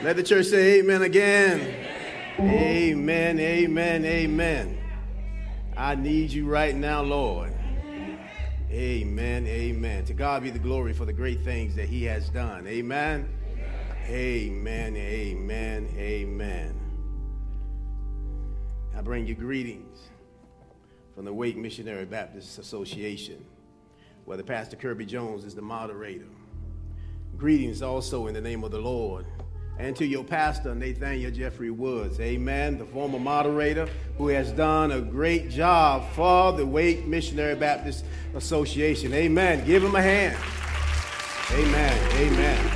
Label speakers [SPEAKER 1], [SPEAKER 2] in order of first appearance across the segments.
[SPEAKER 1] Let the church say amen again. Amen, amen, amen. I need you right now, Lord. Amen, amen. To God be the glory for the great things that He has done. Amen. Amen, amen, amen. I bring you greetings from the Wake Missionary Baptist Association, where the Pastor Kirby Jones is the moderator. Greetings also in the name of the Lord and to your pastor, Nathaniel Jeffrey Woods. Amen. The former moderator who has done a great job for the Wake Missionary Baptist Association. Amen. Give him a hand. Amen. Amen.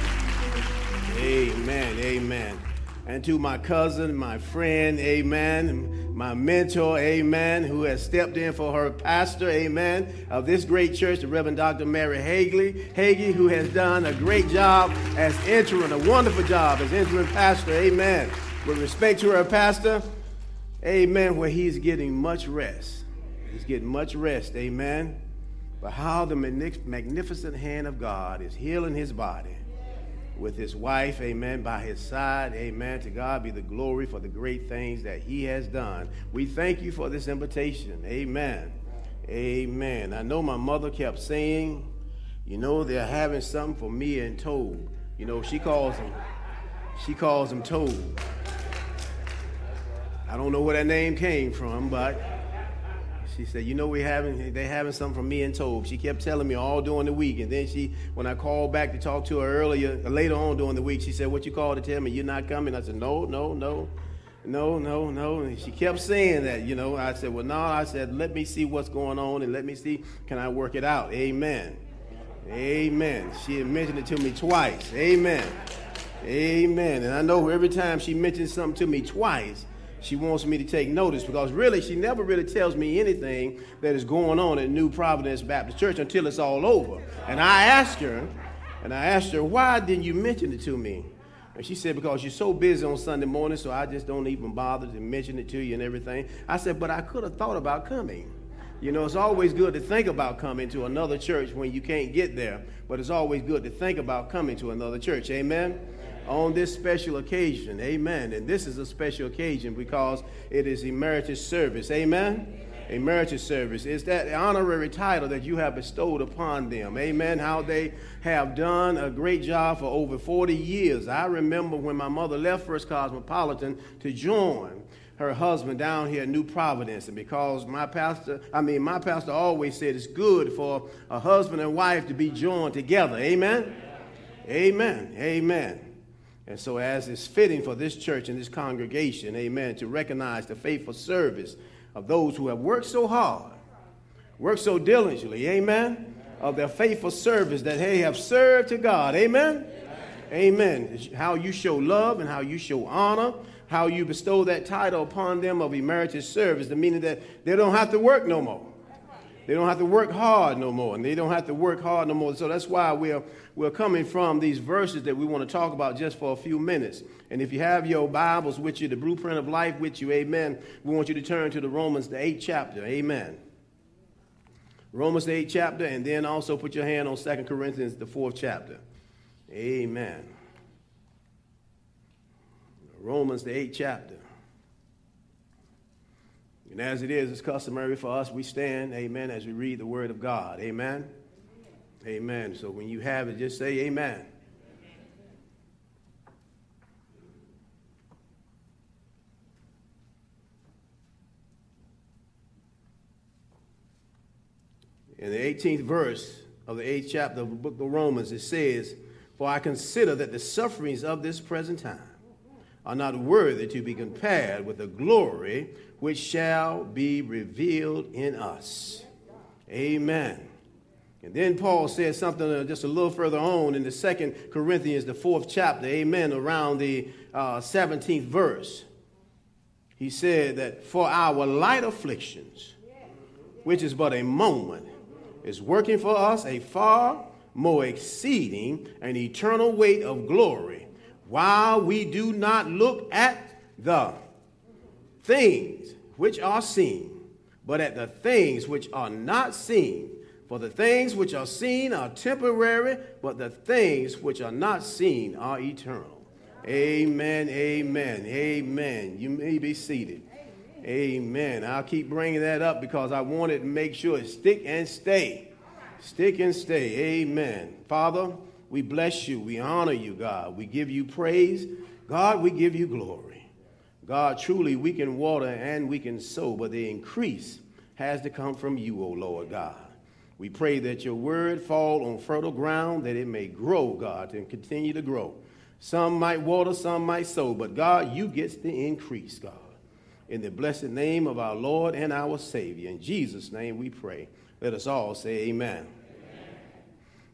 [SPEAKER 1] Amen. Amen and to my cousin, my friend, amen, my mentor, amen, who has stepped in for her pastor, amen, of this great church, the Reverend Dr. Mary Hagley, Hagee, who has done a great job as interim, a wonderful job as interim pastor, amen. With respect to her pastor, amen, where he's getting much rest. He's getting much rest, amen. But how the magnificent hand of God is healing his body with his wife, amen, by his side, amen. To God be the glory for the great things that he has done. We thank you for this invitation, amen. Amen. I know my mother kept saying, you know, they're having something for me and Toad. You know, she calls him, she calls him Toad. I don't know where that name came from, but she said, "You know, we having they having something from me and Tobe." She kept telling me all during the week, and then she, when I called back to talk to her earlier, later on during the week, she said, "What you called to tell me you're not coming?" I said, "No, no, no." No, no, no. And she kept saying that, you know. I said, Well, no, I said, let me see what's going on and let me see, can I work it out? Amen. Amen. She had mentioned it to me twice. Amen. Amen. And I know every time she mentions something to me twice, she wants me to take notice because really she never really tells me anything that is going on at New Providence Baptist Church until it's all over. And I asked her, and I asked her, why didn't you mention it to me? And she said, because you're so busy on Sunday morning, so I just don't even bother to mention it to you and everything. I said, but I could have thought about coming. You know, it's always good to think about coming to another church when you can't get there, but it's always good to think about coming to another church. Amen? On this special occasion. Amen. And this is a special occasion because it is emeritus service. Amen. Emeritus service is that honorary title that you have bestowed upon them. Amen. How they have done a great job for over 40 years. I remember when my mother left First Cosmopolitan to join her husband down here in New Providence. And because my pastor, I mean, my pastor always said it's good for a husband and wife to be joined together. Amen. Amen. Amen. And so, as is fitting for this church and this congregation, amen, to recognize the faithful service of those who have worked so hard, worked so diligently, amen, of their faithful service that they have served to God, amen. Amen. How you show love and how you show honor, how you bestow that title upon them of emeritus service, the meaning that they don't have to work no more. They don't have to work hard no more, and they don't have to work hard no more. So that's why we're, we're coming from these verses that we want to talk about just for a few minutes. And if you have your Bibles with you, the blueprint of life with you, amen, we want you to turn to the Romans, the eighth chapter, amen. Romans, the eighth chapter, and then also put your hand on Second Corinthians, the fourth chapter. Amen. Romans, the eighth chapter. And as it is, it's customary for us, we stand, amen, as we read the word of God. Amen. Amen. So when you have it, just say amen. In the 18th verse of the 8th chapter of the book of Romans, it says, For I consider that the sufferings of this present time are not worthy to be compared with the glory which shall be revealed in us. Amen. And then Paul says something uh, just a little further on in the second Corinthians, the fourth chapter, amen, around the uh, 17th verse. He said that for our light afflictions, which is but a moment, is working for us a far more exceeding and eternal weight of glory, while we do not look at the things which are seen, but at the things which are not seen. For the things which are seen are temporary, but the things which are not seen are eternal. Amen, amen, amen. You may be seated. Amen. I'll keep bringing that up because I wanted to make sure it stick and stay. Stick and stay. Amen. Father, we bless you. We honor you, God. We give you praise. God, we give you glory. God, truly, we can water and we can sow, but the increase has to come from you, O Lord God. We pray that your word fall on fertile ground, that it may grow, God, and continue to grow. Some might water, some might sow, but God, you get the increase, God. In the blessed name of our Lord and our Savior. In Jesus' name we pray. Let us all say amen.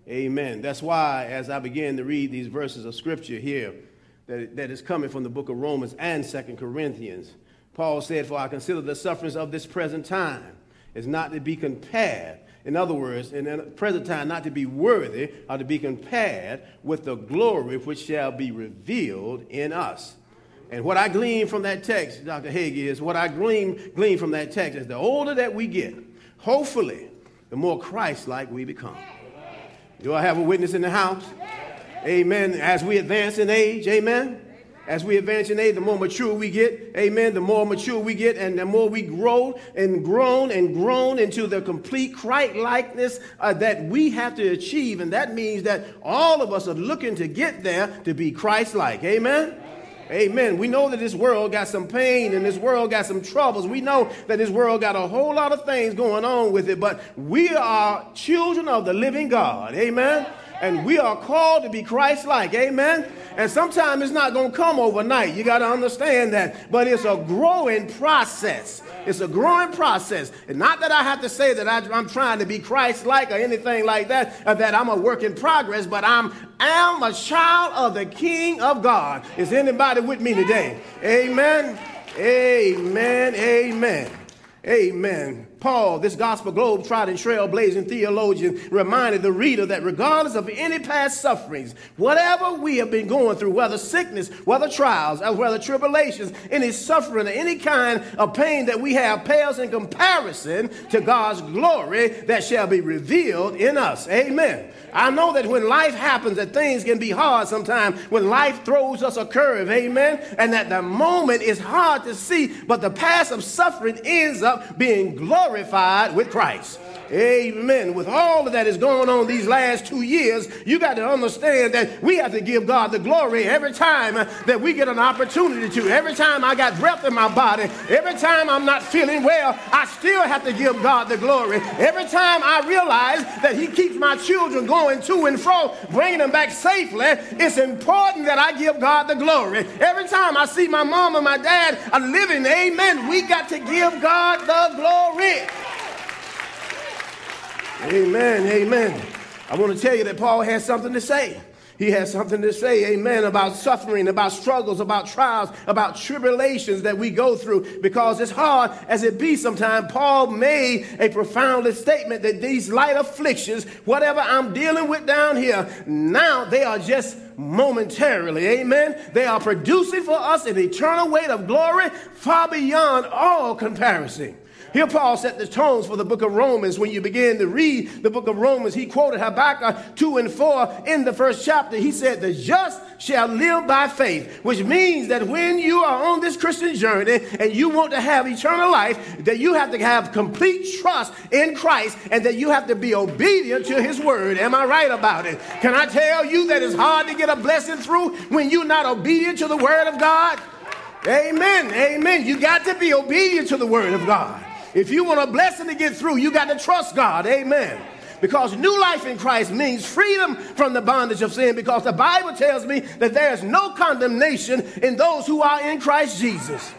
[SPEAKER 1] Amen. That's why, as I begin to read these verses of scripture here, that, that is coming from the book of Romans and Second Corinthians, Paul said, For I consider the sufferings of this present time is not to be compared in other words, in the present time, not to be worthy or to be compared with the glory which shall be revealed in us. And what I glean from that text, Dr. Hagee, is what I glean, glean from that text is the older that we get, hopefully, the more Christ like we become. Do I have a witness in the house? Amen. As we advance in age, amen. As we advance in age, the more mature we get, amen, the more mature we get, and the more we grow and grown and grown into the complete Christ likeness uh, that we have to achieve. And that means that all of us are looking to get there to be Christ like. Amen? Amen. We know that this world got some pain and this world got some troubles. We know that this world got a whole lot of things going on with it, but we are children of the living God. Amen. And we are called to be Christ like. Amen. And sometimes it's not going to come overnight. You got to understand that. But it's a growing process. It's a growing process. And not that I have to say that I, am trying to be Christ like or anything like that, or that I'm a work in progress, but I'm, I'm a child of the King of God. Is anybody with me today? Amen. Amen. Amen. Amen. Paul, this gospel globe trotting trailblazing theologian, reminded the reader that regardless of any past sufferings, whatever we have been going through, whether sickness, whether trials, or whether tribulations, any suffering, or any kind of pain that we have pales in comparison to God's glory that shall be revealed in us. Amen. I know that when life happens, that things can be hard sometimes, when life throws us a curve, amen, and that the moment is hard to see, but the path of suffering ends up being glorified with Christ. Amen. With all of that is going on these last two years, you got to understand that we have to give God the glory every time that we get an opportunity to. Every time I got breath in my body, every time I'm not feeling well, I still have to give God the glory. Every time I realize that He keeps my children going to and fro, bringing them back safely, it's important that I give God the glory. Every time I see my mom and my dad are living, amen, we got to give God the glory. Amen. Amen. I want to tell you that Paul has something to say. He has something to say, amen, about suffering, about struggles, about trials, about tribulations that we go through because as hard as it be sometimes. Paul made a profound statement that these light afflictions, whatever I'm dealing with down here, now they are just momentarily, amen. They are producing for us an eternal weight of glory far beyond all comparison. Here, Paul set the tones for the book of Romans. When you begin to read the book of Romans, he quoted Habakkuk 2 and 4 in the first chapter. He said, The just shall live by faith, which means that when you are on this Christian journey and you want to have eternal life, that you have to have complete trust in Christ and that you have to be obedient to his word. Am I right about it? Can I tell you that it's hard to get a blessing through when you're not obedient to the word of God? Amen. Amen. You got to be obedient to the word of God. If you want a blessing to get through, you got to trust God. Amen. Because new life in Christ means freedom from the bondage of sin. Because the Bible tells me that there is no condemnation in those who are in Christ Jesus.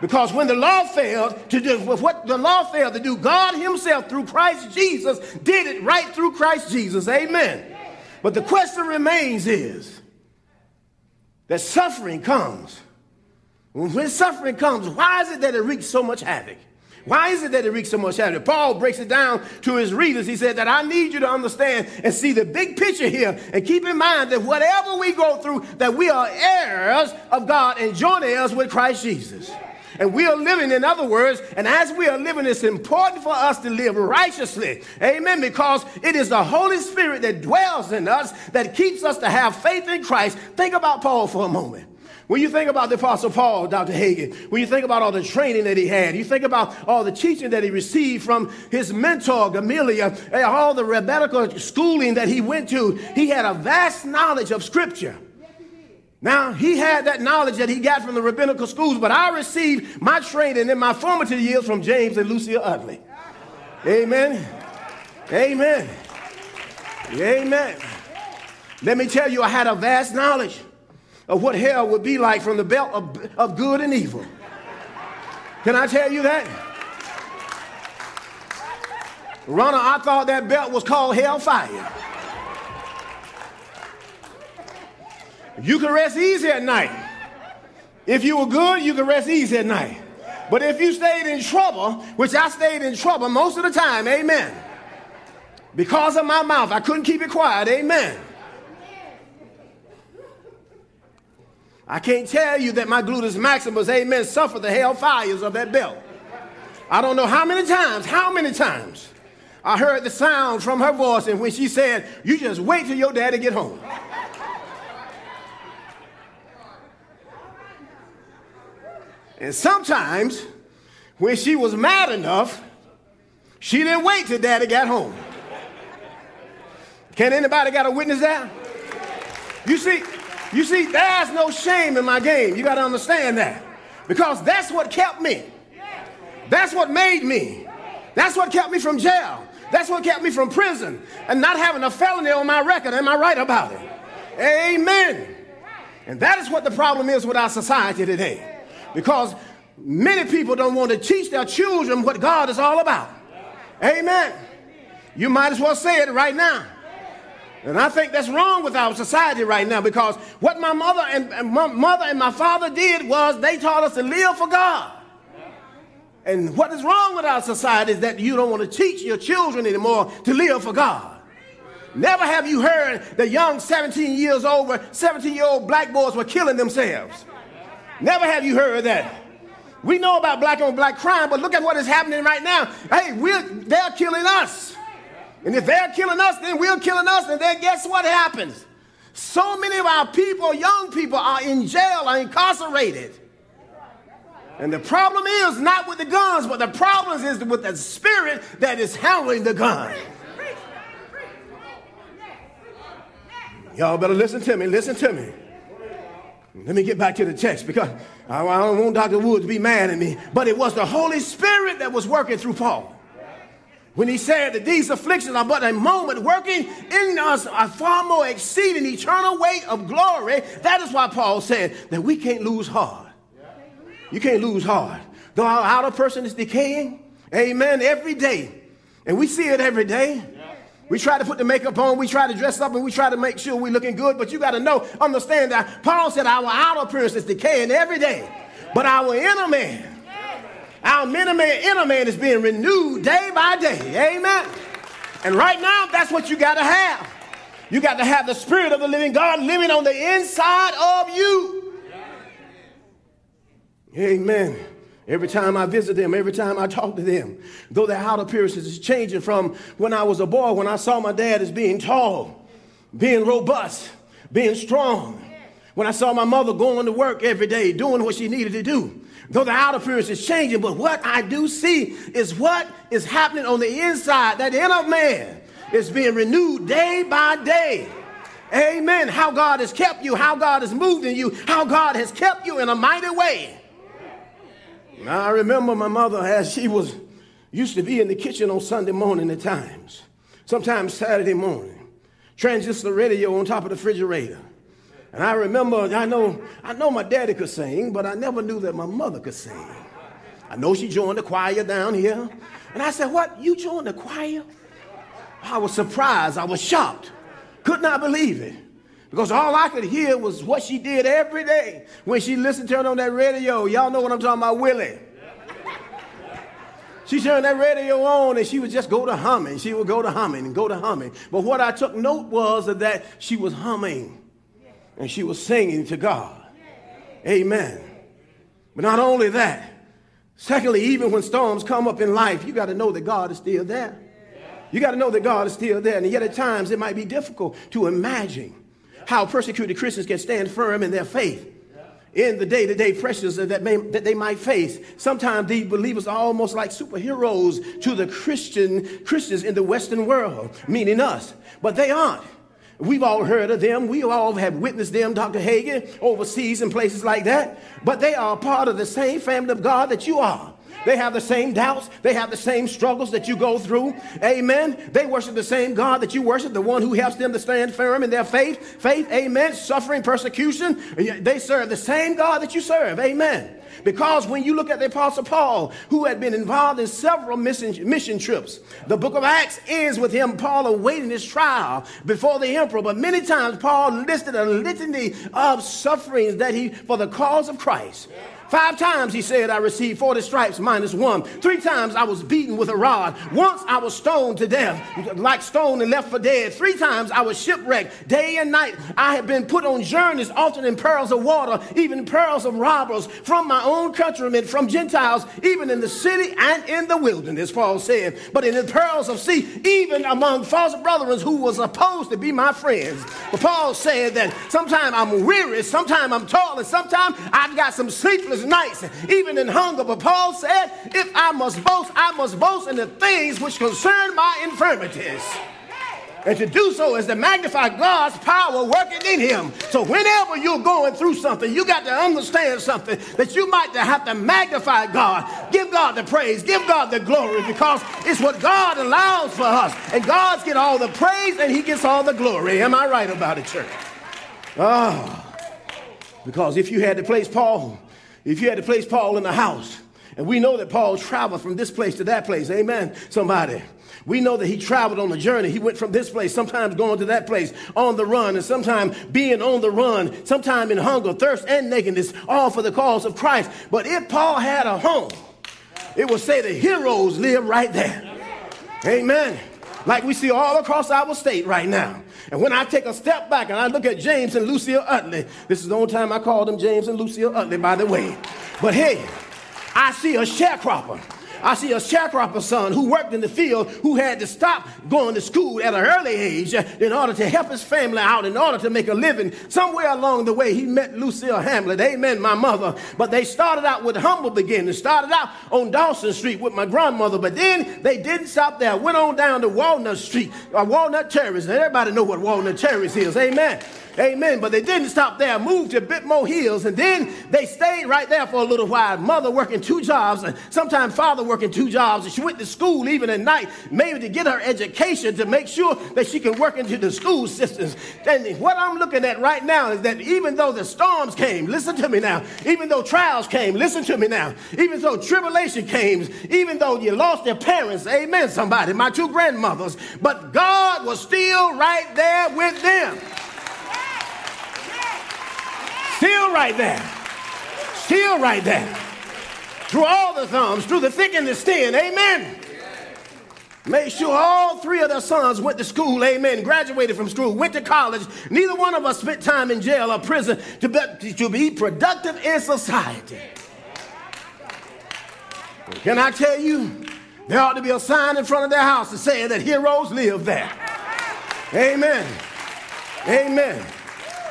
[SPEAKER 1] Because when the law failed to do what the law failed to do, God Himself through Christ Jesus did it right through Christ Jesus. Amen. But the question remains is that suffering comes. When suffering comes, why is it that it wreaks so much havoc? Why is it that it wreaks so much havoc? Paul breaks it down to his readers. He said that I need you to understand and see the big picture here and keep in mind that whatever we go through, that we are heirs of God and joint heirs with Christ Jesus. And we are living, in other words, and as we are living, it's important for us to live righteously. Amen. Because it is the Holy Spirit that dwells in us that keeps us to have faith in Christ. Think about Paul for a moment. When you think about the Apostle Paul, Dr. Hagin, when you think about all the training that he had, you think about all the teaching that he received from his mentor, Gamaliel, all the rabbinical schooling that he went to, he had a vast knowledge of Scripture. Now, he had that knowledge that he got from the rabbinical schools, but I received my training in my formative years from James and Lucille Utley. Amen. Amen. Amen. Let me tell you, I had a vast knowledge of what hell would be like from the belt of, of good and evil. Can I tell you that? Ronald, I thought that belt was called hellfire. You can rest easy at night. If you were good, you could rest easy at night. But if you stayed in trouble, which I stayed in trouble most of the time, amen. Because of my mouth, I couldn't keep it quiet, amen. I can't tell you that my gluteus maximus, amen, suffered the hell fires of that belt. I don't know how many times, how many times I heard the sound from her voice, and when she said, You just wait till your daddy get home. And sometimes, when she was mad enough, she didn't wait till daddy got home. Can anybody got a witness that? You see, you see, there's no shame in my game. You got to understand that. Because that's what kept me. That's what made me. That's what kept me from jail. That's what kept me from prison and not having a felony on my record. Am I right about it? Amen. And that is what the problem is with our society today. Because many people don't want to teach their children what God is all about. Amen. You might as well say it right now. And I think that's wrong with our society right now because what my mother and, and my mother and my father did was they taught us to live for God. And what is wrong with our society is that you don't want to teach your children anymore to live for God. Never have you heard the young 17 years old, 17 year old black boys were killing themselves. Never have you heard that. We know about black on black crime, but look at what is happening right now. Hey, we're, they're killing us. And if they're killing us, then we're killing us. And then guess what happens? So many of our people, young people, are in jail, are incarcerated. And the problem is not with the guns, but the problem is with the spirit that is handling the gun. Y'all better listen to me. Listen to me. Let me get back to the text because I don't want Dr. Wood to be mad at me. But it was the Holy Spirit that was working through Paul when he said that these afflictions are but a moment working in us a far more exceeding eternal weight of glory. That is why Paul said that we can't lose heart. You can't lose heart. Though our outer person is decaying, amen, every day. And we see it every day. We try to put the makeup on, we try to dress up, and we try to make sure we're looking good. But you got to know, understand that Paul said our outer appearance is decaying every day. But our inner man, our inner man, inner man is being renewed day by day. Amen. And right now, that's what you got to have. You got to have the Spirit of the living God living on the inside of you. Amen. Every time I visit them, every time I talk to them, though their outer appearances is changing from when I was a boy, when I saw my dad as being tall, being robust, being strong. When I saw my mother going to work every day, doing what she needed to do. Though the outer appearance is changing, but what I do see is what is happening on the inside. That inner man is being renewed day by day. Amen. How God has kept you, how God has moved in you, how God has kept you in a mighty way. Now, I remember my mother as she was used to be in the kitchen on Sunday morning at times, sometimes Saturday morning, transistor radio on top of the refrigerator. And I remember, I know, I know my daddy could sing, but I never knew that my mother could sing. I know she joined the choir down here. And I said, What? You joined the choir? I was surprised. I was shocked. Could not believe it. Because all I could hear was what she did every day when she listened to it on that radio. Y'all know what I'm talking about, Willie. She turned that radio on and she would just go to humming. She would go to humming and go to humming. But what I took note was that she was humming and she was singing to God. Amen. But not only that, secondly, even when storms come up in life, you got to know that God is still there. You got to know that God is still there. And yet at times it might be difficult to imagine how persecuted Christians can stand firm in their faith. in the day-to-day pressures that, may, that they might face. Sometimes these believers are almost like superheroes to the Christian Christians in the Western world, meaning us, but they aren't. We've all heard of them. We all have witnessed them, Dr. Hagin, overseas in places like that. But they are part of the same family of God that you are. They have the same doubts. They have the same struggles that you go through. Amen. They worship the same God that you worship, the one who helps them to stand firm in their faith. Faith, amen. Suffering, persecution. They serve the same God that you serve. Amen. Because when you look at the Apostle Paul, who had been involved in several mission, mission trips, the book of Acts ends with him, Paul, awaiting his trial before the emperor. But many times, Paul listed a litany of sufferings that he, for the cause of Christ. Five times he said, I received 40 stripes minus one. Three times I was beaten with a rod. Once I was stoned to death, like stoned and left for dead. Three times I was shipwrecked. Day and night I had been put on journeys, often in perils of water, even perils of robbers, from my own countrymen, from Gentiles, even in the city and in the wilderness, Paul said. But in the perils of sea, even among false brethren who was supposed to be my friends. But Paul said that sometimes I'm weary, sometimes I'm tall, and sometimes I've got some sleepless nights, even in hunger. But Paul said, if I must boast, I must boast in the things which concern my infirmities. And to do so is to magnify God's power working in him. So whenever you're going through something, you got to understand something that you might have to magnify God. Give God the praise, give God the glory because it's what God allows for us. And God's get all the praise and he gets all the glory. Am I right about it, church? Oh. Because if you had to place Paul if you had to place Paul in the house, and we know that Paul traveled from this place to that place, amen, somebody. We know that he traveled on the journey. He went from this place, sometimes going to that place on the run, and sometimes being on the run, sometimes in hunger, thirst, and nakedness, all for the cause of Christ. But if Paul had a home, it would say the heroes live right there. Amen. Like we see all across our state right now. And when I take a step back and I look at James and Lucille Utley, this is the only time I call them James and Lucille Utley, by the way. But hey, I see a sharecropper I see a sharecropper son who worked in the field who had to stop going to school at an early age in order to help his family out, in order to make a living. Somewhere along the way, he met Lucille Hamlet. Amen, my mother. But they started out with humble beginnings. Started out on Dawson Street with my grandmother, but then they didn't stop there. Went on down to Walnut Street, or uh, Walnut Terrace. Everybody know what Walnut Terrace is. Amen. Amen. But they didn't stop there, moved to Biltmore Hills, and then they stayed right there for a little while. Mother working two jobs, and sometimes father working two jobs. And she went to school even at night, maybe to get her education to make sure that she can work into the school systems. And what I'm looking at right now is that even though the storms came, listen to me now, even though trials came, listen to me now, even though tribulation came, even though you lost your parents, amen, somebody, my two grandmothers, but God was still right there with them. Still right there. Still right there. Through all the thumbs, through the thick and the thin. Amen. Made sure all three of their sons went to school, amen, graduated from school, went to college. Neither one of us spent time in jail or prison to be, to be productive in society. Can I tell you, there ought to be a sign in front of their house to say that heroes live there. Amen. Amen.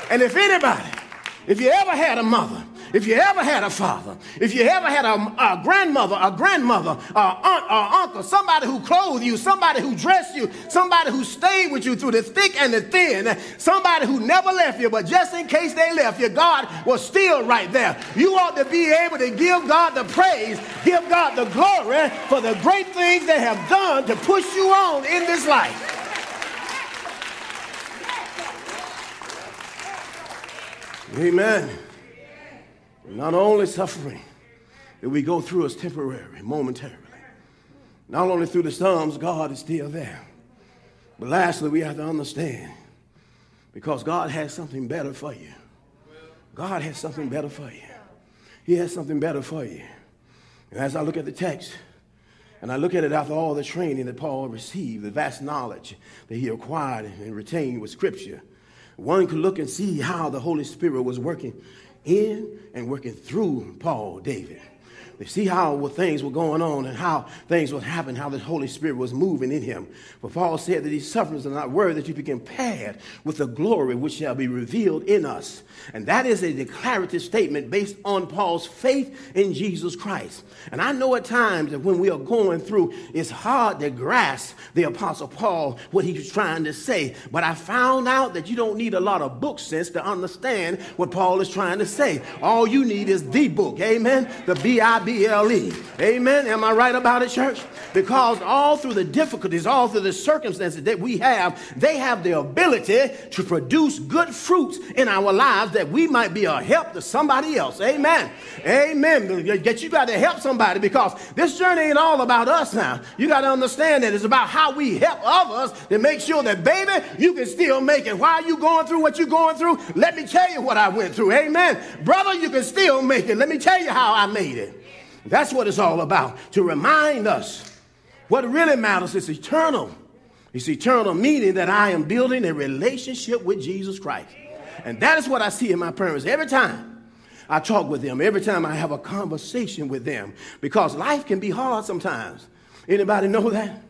[SPEAKER 1] And if anybody if you ever had a mother, if you ever had a father, if you ever had a, a grandmother, a grandmother, a aunt or uncle, somebody who clothed you, somebody who dressed you, somebody who stayed with you through the thick and the thin, somebody who never left you, but just in case they left you, God was still right there. You ought to be able to give God the praise, give God the glory for the great things they have done to push you on in this life. Amen. Not only suffering that we go through is temporary, momentarily. Not only through the storms, God is still there. But lastly, we have to understand because God has something better for you. God has something better for you. He has something better for you. And as I look at the text, and I look at it after all the training that Paul received, the vast knowledge that he acquired and retained with Scripture, one could look and see how the Holy Spirit was working in and working through Paul David. They see how things were going on and how things would happen, how the Holy Spirit was moving in him. But Paul said that these sufferings are not worthy that you be compared with the glory which shall be revealed in us. And that is a declarative statement based on Paul's faith in Jesus Christ. And I know at times that when we are going through, it's hard to grasp the Apostle Paul, what he was trying to say. But I found out that you don't need a lot of book sense to understand what Paul is trying to say. All you need is the book. Amen. The B I B L E. Amen. Am I right about it, church? Because all through the difficulties, all through the circumstances that we have, they have the ability to produce good fruits in our lives that we might be a help to somebody else. Amen. Amen. Get you got to help somebody because this journey ain't all about us now. You got to understand that it's about how we help others to make sure that, baby, you can still make it. Why are you going through what you're going through? Let me tell you what I went through. Amen. Brother, you can still make it. Let me tell you how I made it. That's what it's all about to remind us what really matters is eternal. It's eternal, meaning that I am building a relationship with Jesus Christ. And that is what I see in my parents every time I talk with them, every time I have a conversation with them, because life can be hard sometimes. Anybody know that?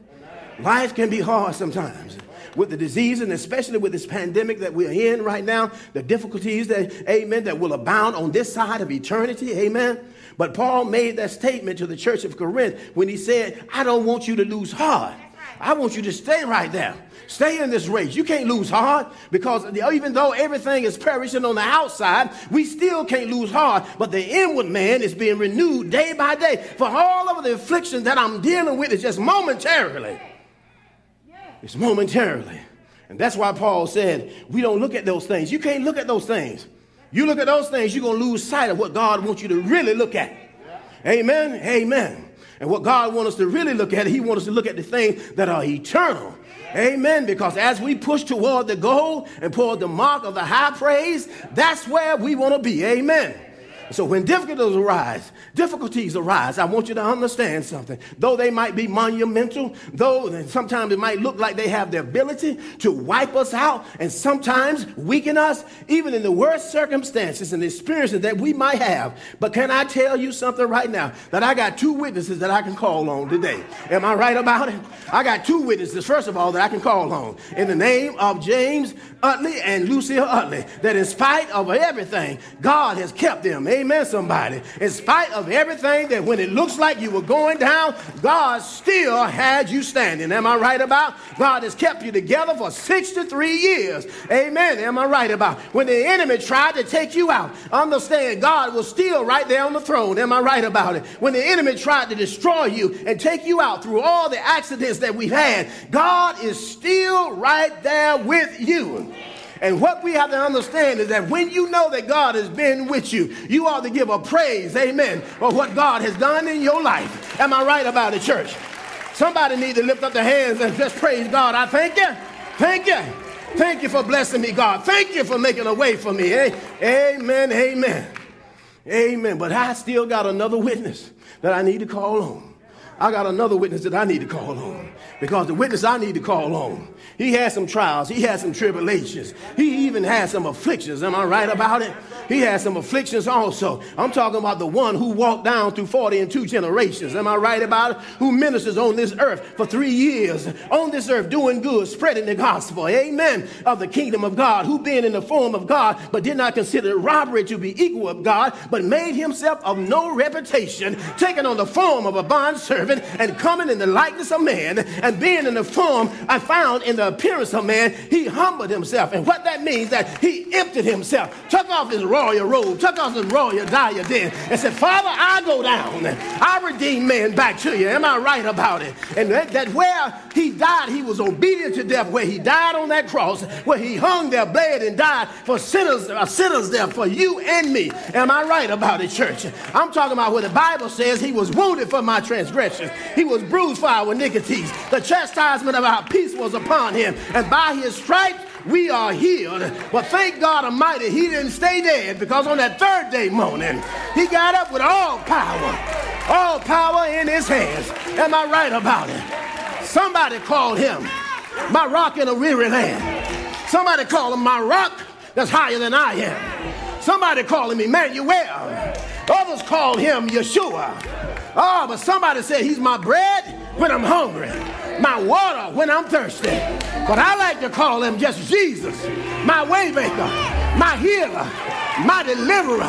[SPEAKER 1] Life can be hard sometimes with the disease and especially with this pandemic that we're in right now, the difficulties that, amen, that will abound on this side of eternity, amen. But Paul made that statement to the church of Corinth when he said, I don't want you to lose heart. I want you to stay right there. Stay in this race. You can't lose heart because even though everything is perishing on the outside, we still can't lose heart. But the inward man is being renewed day by day. For all of the afflictions that I'm dealing with is just momentarily. It's momentarily. And that's why Paul said, we don't look at those things. You can't look at those things. You look at those things, you're going to lose sight of what God wants you to really look at. Amen. Amen. And what God wants us to really look at, He wants us to look at the things that are eternal. Amen. Because as we push toward the goal and toward the mark of the high praise, that's where we want to be. Amen. So when difficulties arise, difficulties arise, I want you to understand something. Though they might be monumental, though sometimes it might look like they have the ability to wipe us out and sometimes weaken us, even in the worst circumstances and experiences that we might have. But can I tell you something right now? That I got two witnesses that I can call on today. Am I right about it? I got two witnesses, first of all, that I can call on. In the name of James Utley and Lucille Utley, that in spite of everything, God has kept them. Amen. Amen, somebody. In spite of everything that when it looks like you were going down, God still had you standing. Am I right about? God has kept you together for 63 years. Amen. Am I right about? When the enemy tried to take you out, understand God was still right there on the throne. Am I right about it? When the enemy tried to destroy you and take you out through all the accidents that we've had, God is still right there with you. And what we have to understand is that when you know that God has been with you, you ought to give a praise, amen, for what God has done in your life. Am I right about it, church? Somebody need to lift up their hands and just praise God. I thank you. Thank you. Thank you for blessing me, God. Thank you for making a way for me. Amen. Amen. Amen. But I still got another witness that I need to call on. I got another witness that I need to call on. Because the witness I need to call on he had some trials. He had some tribulations. He even had some afflictions. Am I right about it? He had some afflictions also. I'm talking about the one who walked down through 40 and two generations. Am I right about it? Who ministers on this earth for three years on this earth doing good, spreading the gospel. Amen. Of the kingdom of God, who being in the form of God, but did not consider robbery to be equal with God, but made himself of no reputation, taking on the form of a bond servant and coming in the likeness of man and being in the form I found in the appearance of man, he humbled himself. And what that means is that he emptied himself, took off his royal robe, took off his royal diadem, and said, Father, I go down. I redeem man back to you. Am I right about it? And that, that where he died, he was obedient to death. Where he died on that cross, where he hung there, bled, and died for sinners, uh, sinners there for you and me. Am I right about it, church? I'm talking about where the Bible says he was wounded for my transgressions, he was bruised for our iniquities. The chastisement of our peace was upon him, and by his stripes we are healed. But thank God Almighty, he didn't stay dead because on that third day morning, he got up with all power, all power in his hands. Am I right about it? Somebody called him my rock in a weary land. Somebody called him my rock that's higher than I am. Somebody call him Emmanuel. Others call him Yeshua. Oh, but somebody said he's my bread when I'm hungry, my water when I'm thirsty. But I like to call him just Jesus, my waymaker, my healer, my deliverer.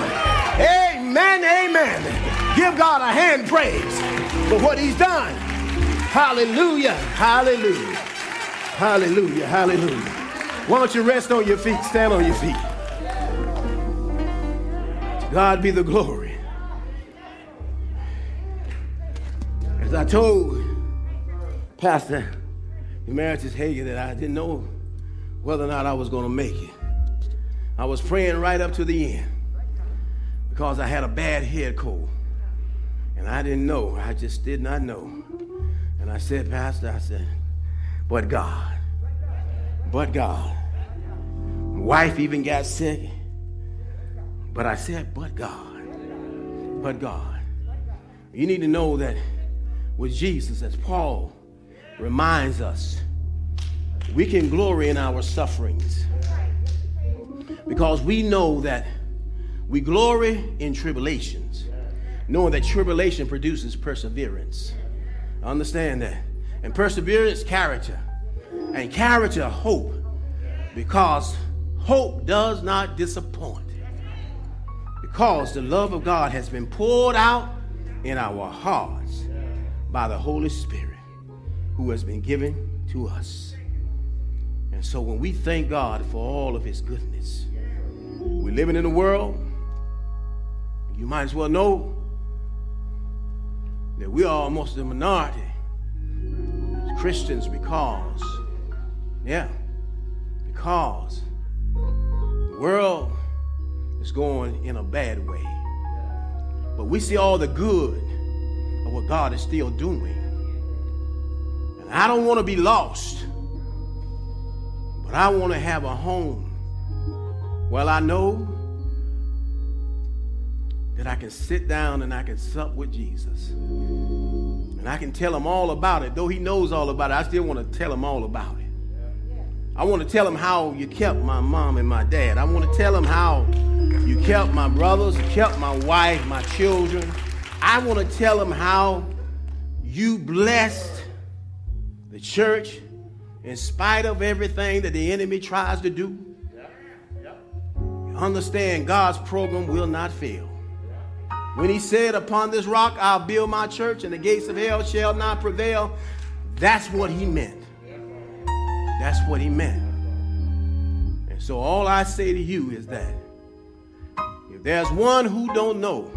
[SPEAKER 1] Amen, amen. Give God a hand praise for what he's done. Hallelujah, hallelujah, hallelujah, hallelujah. Why don't you rest on your feet, stand on your feet. God be the glory. As I told Pastor Emeritus Hagin that I didn't know whether or not I was going to make it. I was praying right up to the end because I had a bad head cold. And I didn't know. I just did not know. And I said, Pastor, I said, but God, but God. My wife even got sick. But I said, but God, but God. You need to know that with Jesus, as Paul reminds us, we can glory in our sufferings because we know that we glory in tribulations, knowing that tribulation produces perseverance. Understand that. And perseverance, character. And character, hope. Because hope does not disappoint. Because the love of God has been poured out in our hearts by the Holy Spirit who has been given to us. And so when we thank God for all of his goodness, we're living in a world, you might as well know that we are almost a minority as Christians because, yeah, because the world is going in a bad way. But we see all the good of what God is still doing. I don't want to be lost, but I want to have a home. Well, I know that I can sit down and I can sup with Jesus. And I can tell him all about it. Though he knows all about it, I still want to tell him all about it. I want to tell him how you kept my mom and my dad. I want to tell him how you kept my brothers, you kept my wife, my children. I want to tell him how you blessed the church in spite of everything that the enemy tries to do. Understand God's program will not fail. When he said, Upon this rock I'll build my church, and the gates of hell shall not prevail, that's what he meant. That's what he meant. And so all I say to you is that if there's one who don't know,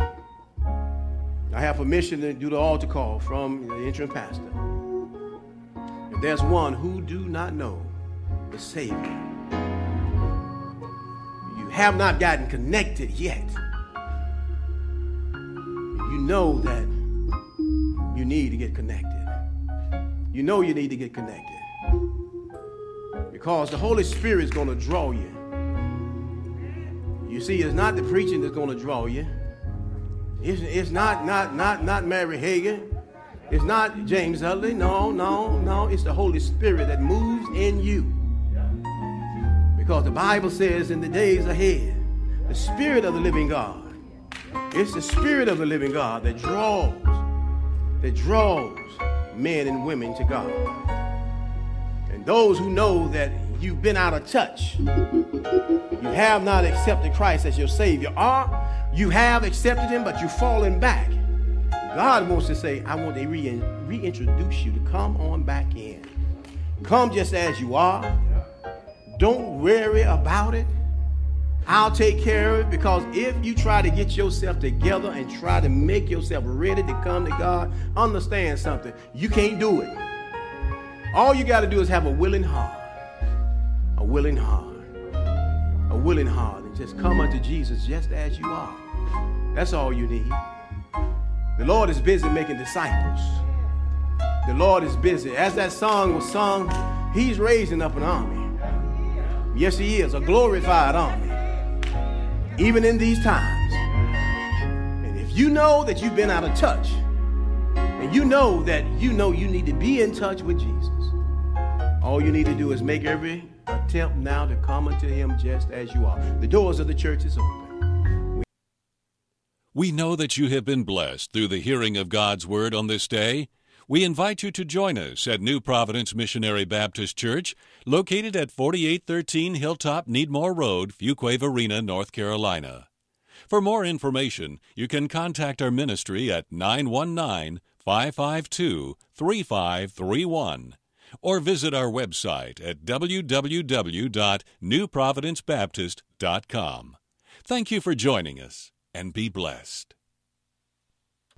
[SPEAKER 1] I have permission to do the altar call from the interim pastor. There's one who do not know the Savior, you have not gotten connected yet. You know that you need to get connected. You know you need to get connected because the Holy Spirit is going to draw you. You see, it's not the preaching that's going to draw you. It's, it's not, not, not, not Mary Hagin. It's not James Utley. No, no, no. It's the Holy Spirit that moves in you. Because the Bible says in the days ahead, the Spirit of the living God, it's the Spirit of the living God that draws, that draws men and women to God And those who know that you've been out of touch, you have not accepted Christ as your Savior, or you have accepted Him, but you've fallen back. God wants to say, I want to re- reintroduce you to come on back in. Come just as you are. Don't worry about it. I'll take care of it because if you try to get yourself together and try to make yourself ready to come to God, understand something. You can't do it. All you got to do is have a willing heart. A willing heart. A willing heart. And just come unto Jesus just as you are. That's all you need. The Lord is busy making disciples. The Lord is busy. As that song was sung, He's raising up an army. Yes, He is, a glorified army. Even in these times. And if you know that you've been out of touch, and you know that you know you need to be in touch with Jesus, all you need to do is make every attempt now to come unto him just as you are. The doors of the church is open.
[SPEAKER 2] We know that you have been blessed through the hearing of God's Word on this day. We invite you to join us at New Providence Missionary Baptist Church, located at 4813 Hilltop Needmore Road, Fuquay Varina, North Carolina. For more information, you can contact our ministry at 919 552 3531 or visit our website at www.newprovidencebaptist.com. Thank you for joining us and be blessed.